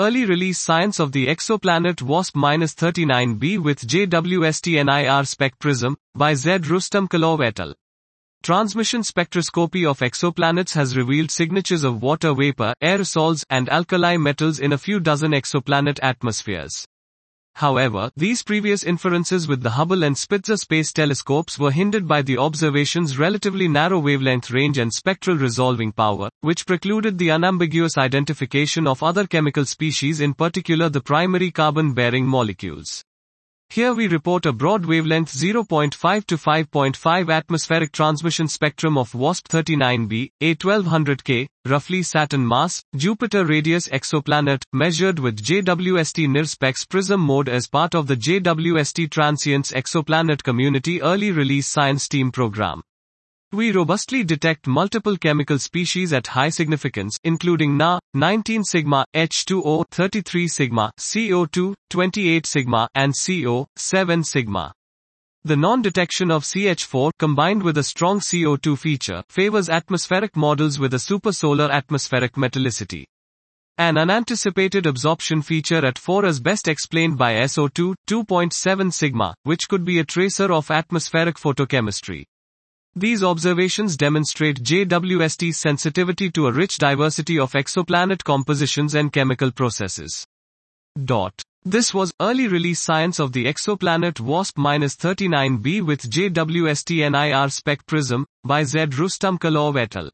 Early release Science of the Exoplanet WASP-39b with JWST NIRSpec Prism by Z. Rustamkulov et al. Transmission spectroscopy of exoplanets has revealed signatures of water vapor, aerosols, and alkali metals in a few dozen exoplanet atmospheres. However, these previous inferences with the Hubble and Spitzer space telescopes were hindered by the observation's relatively narrow wavelength range and spectral resolving power, which precluded the unambiguous identification of other chemical species in particular the primary carbon-bearing molecules. Here we report a broad wavelength 0.5 to 5.5 atmospheric transmission spectrum of WASP-39b, a 1200K, roughly Saturn mass, Jupiter radius exoplanet, measured with JWST NIRSpec's prism mode as part of the JWST Transiting Exoplanet Community Early Release Science Team program. We robustly detect multiple chemical species at high significance, including Na, 19 sigma, H2O, 33 sigma, CO2, 28 sigma, and CO, 7 sigma. The non-detection of CH4 combined with a strong CO2 feature favors atmospheric models with a supersolar atmospheric metallicity. An unanticipated absorption feature at 4 is best explained by SO2, 2.7 sigma, which could be a tracer of atmospheric photochemistry. These observations demonstrate JWST's sensitivity to a rich diversity of exoplanet compositions and chemical processes. Dot. This was early release science of the exoplanet WASP-39b with JWST NIRSpec prism by Z. Rustamkulov et al.